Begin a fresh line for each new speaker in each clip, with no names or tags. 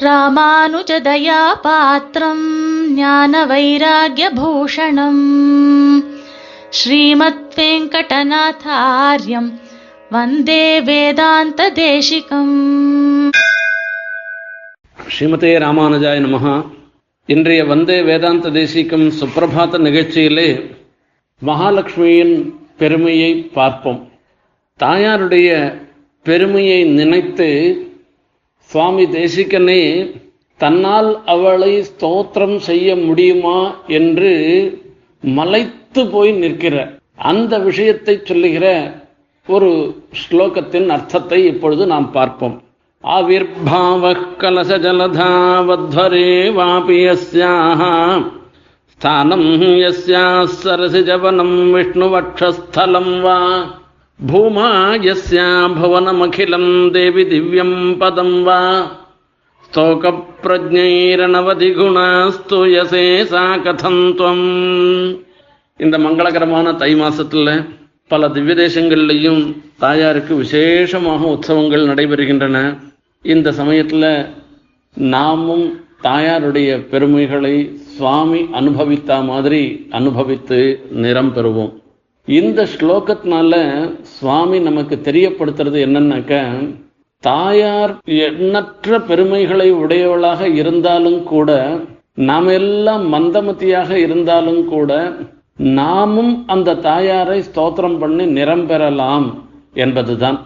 ராமானுஜதயா பாத்திரம் ஞான வைராகியபூஷணம் ஸ்ரீமத் வெங்கடநாதாரியம் வந்தே வேதாந்த தேசிகம்
ஸ்ரீமதே ராமானுஜாய நமஹா. இன்றைய வந்தே வேதாந்த தேசிகம் சுப்பிரபாத நிகழ்ச்சியிலே மகாலட்சுமியின் பெருமையை பார்ப்போம். தாயாருடைய பெருமையை நினைத்து சுவாமி தேசிகனே தன்னால் அவளை ஸ்தோத்திரம் செய்ய முடியுமா என்று மலைத்து போய் நிற்கிற அந்த விஷயத்தை சொல்லுகிற ஒரு ஸ்லோகத்தின் அர்த்தத்தை இப்பொழுது நாம் பார்ப்போம் ஆவிர்பாவः कलशजलधावध्वरे वापि यस्याः स्थानम् यस्याः सरसिजवनम् विष्णुवक्षस्थलम् वा भूमा यस्या भुवनमखिलम् देवि दिव्यम् पदम् वा स्तोकप्रज्ञैरनवधिगुणास्तु यसे सा कथम् त्वम् இந்த மங்களகரமான தை மாசத்துல பல திவ்ய தேசங்கள்லையும் தாயாருக்கு விசேஷமாக உற்சவங்கள் நடைபெறுகின்றன இந்த சமயத்துல நாமும் தாயாருடைய பெருமைகளை சுவாமி அனுபவித்த மாதிரி அனுபவித்து நிறம் பெறுவோம் இந்த ஸ்லோகத்தினால சுவாமி நமக்கு தெரியப்படுத்துறது என்னன்னாக்க தாயார் எண்ணற்ற பெருமைகளை உடையவளாக இருந்தாலும் கூட நாம் எல்லாம் மந்தமதியாக இருந்தாலும் கூட நாமும் அந்த தாயாரை ஸ்தோத்திரம் பண்ணி நிறம் பெறலாம் என்பதுதான்.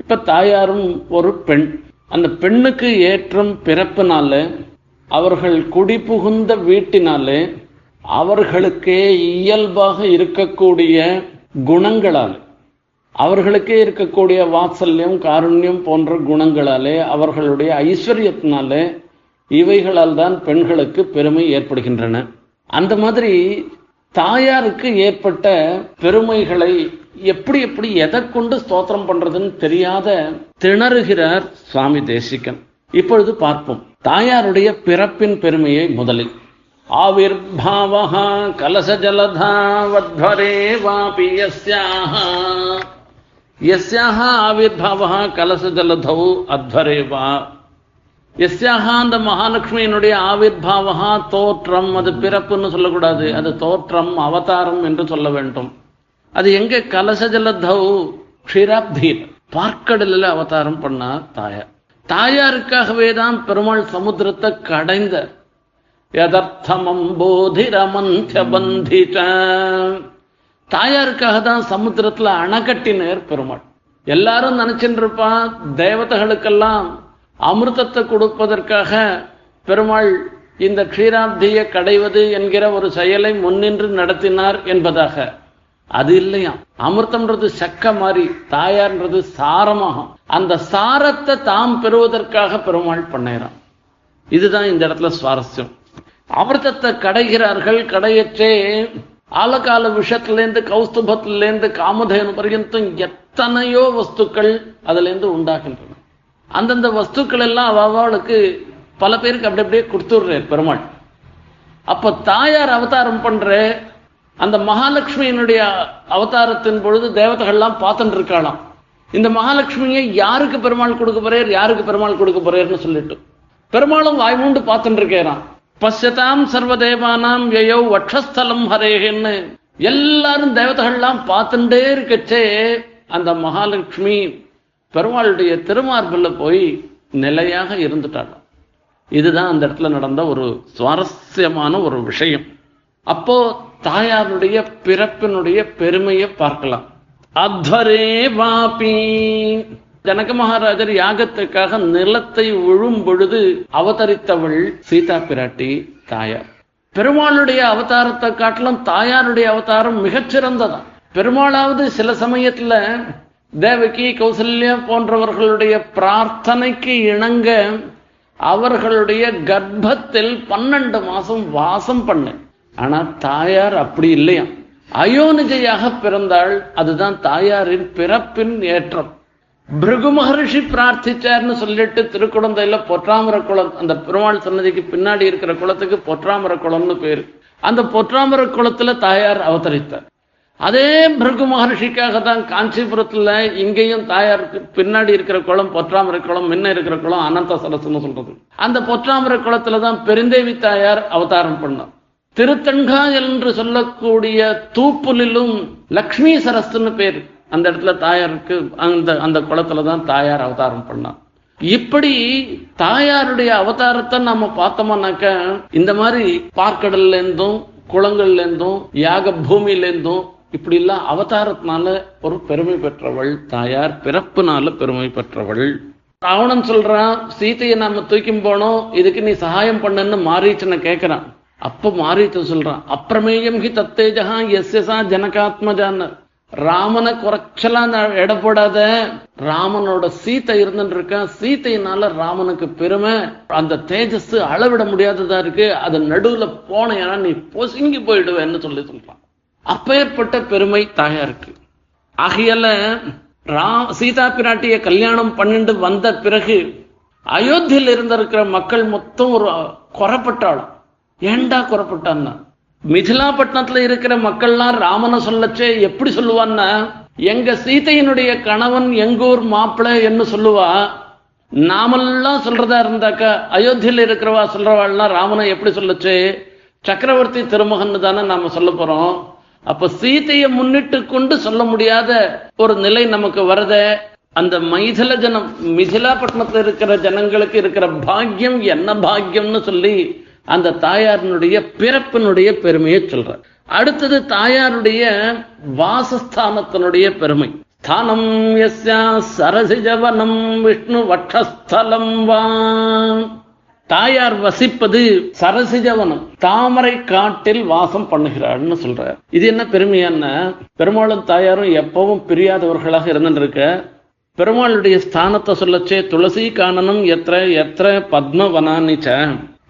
இப்ப தாயாரும் ஒரு பெண். அந்த பெண்ணுக்கு ஏற்றம் பிறப்பினால அவர்கள் குடிபுகுந்த வீட்டினாலே அவர்களுக்கே இயல்பாக இருக்கக்கூடிய குணங்களால் அவர்களுக்கே இருக்கக்கூடிய வாத்சல்யம் காருண்யம் போன்ற குணங்களாலே அவர்களுடைய ஐஸ்வர்யத்தினாலே இவைகளால் தான் பெண்களுக்கு பெருமை ஏற்படுகின்றன. அந்த மாதிரி தாயாருக்கு ஏற்பட்ட பெருமைகளை எப்படி எப்படி எதை கொண்டு ஸ்தோத்திரம் பண்றதுன்னு தெரியாத திணறுகிறார் சுவாமி தேசிகன். இப்பொழுது பார்ப்போம். தாயாருடைய பிறப்பின் பெருமையை முதலில். ஆவிர்பாவா கலச ஜலதாவத்வரே வாபி யஸ்யாஹ. யஸ்யாஹ ஆவிர்பாவா கலச ஜலதௌ அத்வரே வா எஸ்யாக அந்த மகாலட்சுமியினுடைய ஆவிர்பாவா தோற்றம் அது பிறப்புன்னு சொல்லக்கூடாது. அது தோற்றம் அவதாரம் என்று சொல்ல வேண்டும். அது எங்க? கலசஜலதௌ க்ஷீராப்தீர். பார்க்கடலில் அவதாரம் பண்ணார் தாயார். தாயாருக்காகவே தான் பெருமாள் சமுத்திரத்தை கடைந்த யதர்த்தமம் தாயாருக்காக தான் சமுத்திரத்துல அணைக்கட்டினர் பெருமாள். எல்லாரும் நினைச்சுட்டு இருப்பான் தேவதைகளுக்கெல்லாம் அமிர்தத்தை கொடுப்பதற்காக பெருமாள் இந்த க்ஷீராப்தியை கடைவது என்கிற ஒரு செயலை முன்னின்று நடத்தினார் என்பதாக. அது இல்லையா அமிர்தம்ன்றது சக்க மாதிரி தாயார்ன்றது சாரமாகும். அந்த சாரத்தை தாம் பெறுவதற்காக பெருமாள் பண்ணிறான் இதுதான் இந்த இடத்துல சுவாரஸ்யம். அமிர்தத்தை கடைகிறார்கள் கடையற்றே. ஆலகால விஷத்திலேருந்து கௌஸ்துபத்திலேருந்து காமதேனு பர்யந்தம் எத்தனையோ வஸ்துக்கள் அதுல இருந்து உண்டாகின்றன. அந்தந்த வஸ்துக்கள் எல்லாம் அவளுக்கு பல பேருக்கு அப்படி அப்படியே கொடுத்துடுறார் பெருமாள். அப்ப தாயார் அவதாரம் பண்ற அந்த மகாலட்சுமியினுடைய அவதாரத்தின் பொழுது தேவதைகள்லாம் பார்த்துட்டு இருக்காளாம் இந்த மகாலட்சுமியை யாருக்கு பெருமாள் கொடுக்க போறார் யாருக்கு பெருமாள் கொடுக்க போறாருன்னு சொல்லிட்டு. பெருமாளும் வாய்மூண்டு பார்த்துட்டு இருக்கேறான் பசியதாம் சர்வதேவானாம் எயோ வட்சஸ்தலம் ஹரேகன்னு எல்லாரும் தேவதைகள்லாம் பார்த்துட்டே இருக்கச்சே. அந்த மகாலட்சுமி பெருமாளுடைய திருமார்பில் போய் நிலையாக இருந்துட்டாளாம் இதுதான் அந்த இடத்துல நடந்த ஒரு சுவாரஸ்யமான ஒரு விஷயம். அப்போ தாயாருடைய பிறப்பினுடைய பெருமையை பார்க்கலாம். அத்வரே பாபி ஜனக மகாராஜர் யாகத்துக்காக நிலத்தை உழும் பொழுது அவதரித்தவள் சீதா பிராட்டி தாயார். பெருமாளுடைய அவதாரத்தை காட்டிலும் தாயாருடைய அவதாரம் மிகச்சிறந்ததான் பெருமாளாவது சில சமயத்துல தேவகி கௌசல்யா போன்றவர்களுடைய பிரார்த்தனைக்கு இணங்க அவர்களுடைய கர்ப்பத்தில் பன்னெண்டு மாசம் வாசம் பண்ண. ஆனா தாயார் அப்படி இல்லையா அயோனிஜையாக பிறந்தாள். அதுதான் தாயாரின் பிறப்பின் ஏற்றம். பிருகு மகரிஷி பிரார்த்திச்சார்னு சொல்லிட்டு திருக்குழந்தையில பொற்றாமர குளம் அந்த பெருமாள் சன்னதிக்கு பின்னாடி இருக்கிற குளத்துக்கு பொற்றாமர குளம்னு பேரு. அந்த பொற்றாமர குளத்துல தாயார் அவதரித்தார். அதே பிருகு மகர்ஷிக்காக தான் காஞ்சிபுரத்துல இங்கேயும் தாயாருக்கு பின்னாடி இருக்கிற குளம் பொற்றாமரை குளம் முன்ன இருக்கிற குளம் அனந்த சரஸ்ன்னு சொல்றது. அந்த பொற்றாமரை குளத்துல தான் பெருந்தேவி தாயார் அவதாரம் பண்ணார். திருத்தங்கா என்று சொல்லக்கூடிய தூப்புலிலும் லக்ஷ்மி சரஸ்ன்னு பேரு. அந்த இடத்துல தாயாருக்கு அந்த அந்த குளத்துல தான் தாயார் அவதாரம் பண்ணான் இப்படி தாயாருடைய அவதாரத்தை நம்ம பார்த்தோம்னாக்க இந்த மாதிரி பார்க்கடல்ல இருந்தும் குளங்கள்ல இருந்தும் யாக பூமியில இருந்தும் இப்படி எல்லாம் அவதாரத்தினால ஒரு பெருமை பெற்றவள் தாயார் பிறப்புனால பெருமை பெற்றவள். ராவணன் சொல்றான் சீதையை நாம தூக்கி போனோம் இதுக்கு நீ சகாயம் பண்ணுன்னு மாரீச்சனை கேட்கிறான் அப்ப மாரீச்சன் சொல்றான் அப்பிரமேயம் ஹி தத்தேஜகா ஆ ஜனகாத்மஜான்னு ராமனை குறைச்சலாம் எடை போடாத ராமனோட சீத்தை இருந்துட்டு இருக்கான் சீத்தையினால ராமனுக்கு பெருமை. அந்த தேஜஸ் அளவிட முடியாததா இருக்கு. அது நடுவுல போனேன்னா நீ பொசுங்கி போயிடுவேன்னு சொல்லி சொல்றான். அப்பேற்பட்ட பெருமை தாயாருக்கு. ஆகையால ரா சீதா பிராட்டிய கல்யாணம் பண்ணிட்டு வந்த பிறகு அயோத்தியில் இருந்திருக்கிற மக்கள் மொத்தம் ஒரு குறப்பட்டாலும் ஏண்டா குறப்பட்டான்னா? மிதிலாப்பட்டினத்துல இருக்கிற மக்கள்லாம் ராமனை சொல்லச்சே எப்படி சொல்லுவான்னா எங்க சீதையினுடைய கணவன் எங்கூர் மாப்பிள்ளை என்று சொல்லுவா. நாமெல்லாம் சொல்றதா இருந்தாக்கா அயோத்தியில் இருக்கிறவா சொல்றவாள்லாம் ராமனை எப்படி சொல்லச்சு? சக்கரவர்த்தி திருமகன் தானே நாம சொல்ல போறோம். அப்ப சீதையை முன்னிட்டு கொண்டு சொல்ல முடியாத ஒரு நிலை நமக்கு வரத. அந்த மைதில ஜனம் மிதிலாப்பட்டினத்துல இருக்கிற ஜனங்களுக்கு இருக்கிற பாக்கியம் என்ன பாக்கியம்னு சொல்லி அந்த தாயாரினுடைய பிறப்பினுடைய பெருமையை சொல்ற அடுத்தது தாயாருடைய வாசஸ்தானத்தினுடைய பெருமை. ஸ்தானம் எஸ்யா சரசிஜவனம் விஷ்ணு வட்சஸ்தலம் வா. தாயார் வசிப்பது சரசிஜவனம் தாமரை காட்டில் வாசம் பண்ணுகிறாள்னு சொல்றார். இது என்ன பெருமையான? பெருமாளும் தாயாரும் எப்பவும் பிரியாதவர்களாக இருந்துருக்க. பெருமாளுடைய ஸ்தானத்தை சொல்லச்சே துளசி காணனும் எத்த எத்த பத்மவனானிச்ச.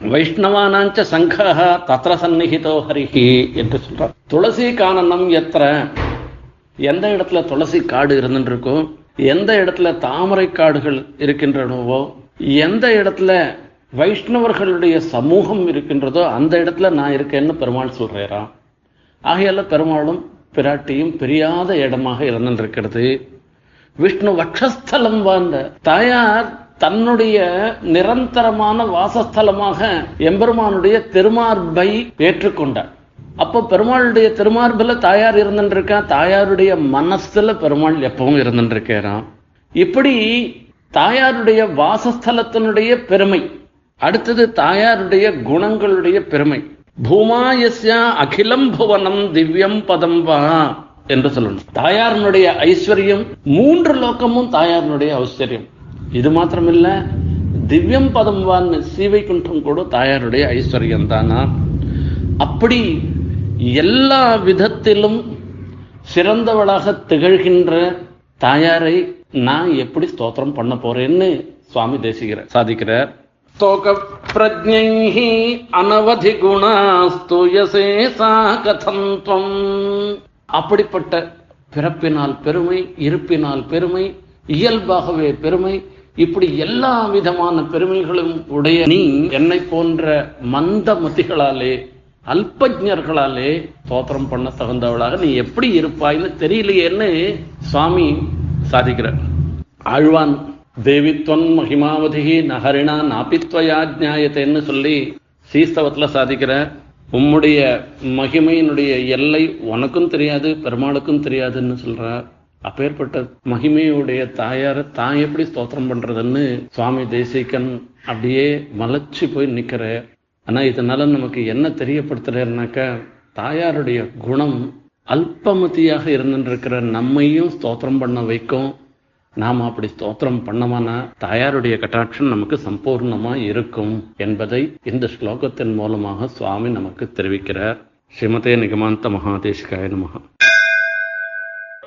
வைஷ்ணவானாஞ்ச சங்கஹ தத்ர சந்நிகிதோ ஹரிஹி என்று சொல்றார். துளசி காணனம் எத்திர? எந்த இடத்துல துளசி காடு இருந்துருக்கோ இருக்கோ எந்த இடத்துல தாமரை காடுகள் இருக்கின்றனவோ? எந்த இடத்துல வைஷ்ணவர்களுடைய சமூகம் இருக்கின்றதோ அந்த இடத்துல நான் இருக்கேன்னு பெருமாள் சொல்றாராம் ஆகையால பெருமாளும் பிராட்டியும் பிரியாத இடமாக இருந்திருக்கிறது விஷ்ணு வட்சஸ்தலம் வாழ்ந்த தாயார் தன்னுடைய நிரந்தரமான வாசஸ்தலமாக எம்பெருமானுடைய திருமார்பை ஏற்றுக்கொண்டார். அப்போ பெருமாளுடைய திருமார்பில் தாயார் இருந்துருக்கா தாயாருடைய மனசுல பெருமாள் எப்பவும் இருந்துருக்கிறான் இப்படி தாயாருடைய வாசஸ்தலத்தினுடைய பெருமை அடுத்தது தாயாருடைய குணங்களுடைய பெருமை. பூமாயஸ்யா அகிலம் புவனம் திவ்யம் பதம் வா என்று சொல்லணும். தாயாரனுடைய ஐஸ்வர்யம் மூன்று லோக்கமும் தாயாரனுடைய ஐஸ்வர்யம். இது மாத்திரமில்ல திவ்யம் பதம் வான்னு சீவை குன்றம் கூட தாயாருடைய ஐஸ்வர்யம் தானா? அப்படி எல்லா விதத்திலும் சிறந்தவளாக திகழ்கின்ற தாயாரை நான் எப்படி ஸ்தோத்திரம் பண்ண போறேன்னு சுவாமி தேசிகிறார் சாதிக்கிறார். தோக பிரஜை அனவதி குணாஸ்தூயசே சா கதம் துவம். அப்படிப்பட்ட பிறப்பினால் பெருமை இருப்பினால் பெருமை இயல்பாகவே பெருமை இப்படி எல்லா விதமான பெருமைகளும் உடைய நீ என்னை போன்ற மந்த மதிகளாலே அல்பஜர்களாலே தோத்திரம் பண்ண தகுந்தவளாக நீ எப்படி இருப்பாய்னு தெரியலையேன்னு சுவாமி சாதிக்கிறார். ஆழ்வான் தேவித்வன் மகிமாவதிகி நகரிணா நாபித்வயா ஜாயத்தைன்னு சொல்லி சீஸ்தவத்துல சாதிக்கிற உம்முடைய மகிமையினுடைய எல்லை உனக்கும் தெரியாது பெருமாளுக்கும் தெரியாதுன்னு சொல்ற அப்பேற்பட்ட மகிமையுடைய தாயார தான் எப்படி ஸ்தோத்திரம் பண்றதுன்னு சுவாமி தேசிகன் அப்படியே மலைச்சு போய் நிக்கிற ஆனா இதனால நமக்கு என்ன தெரியப்படுத்துறேன்னாக்கா தாயாருடைய குணம் அல்பமதியாக இருந்துருக்கிற நம்மையும் ஸ்தோத்திரம் பண்ண வைக்கும். நாம் அப்படி ஸ்தோத்திரம் பண்ணமானா தாயாருடைய கட்டாட்சம் நமக்கு சம்பூர்ணமா இருக்கும் என்பதை இந்த ஸ்லோகத்தின் மூலமாக சுவாமி நமக்கு தெரிவிக்கிறார். ஸ்ரீமதே நிகமாந்த மகாதேஷ்காய நமகா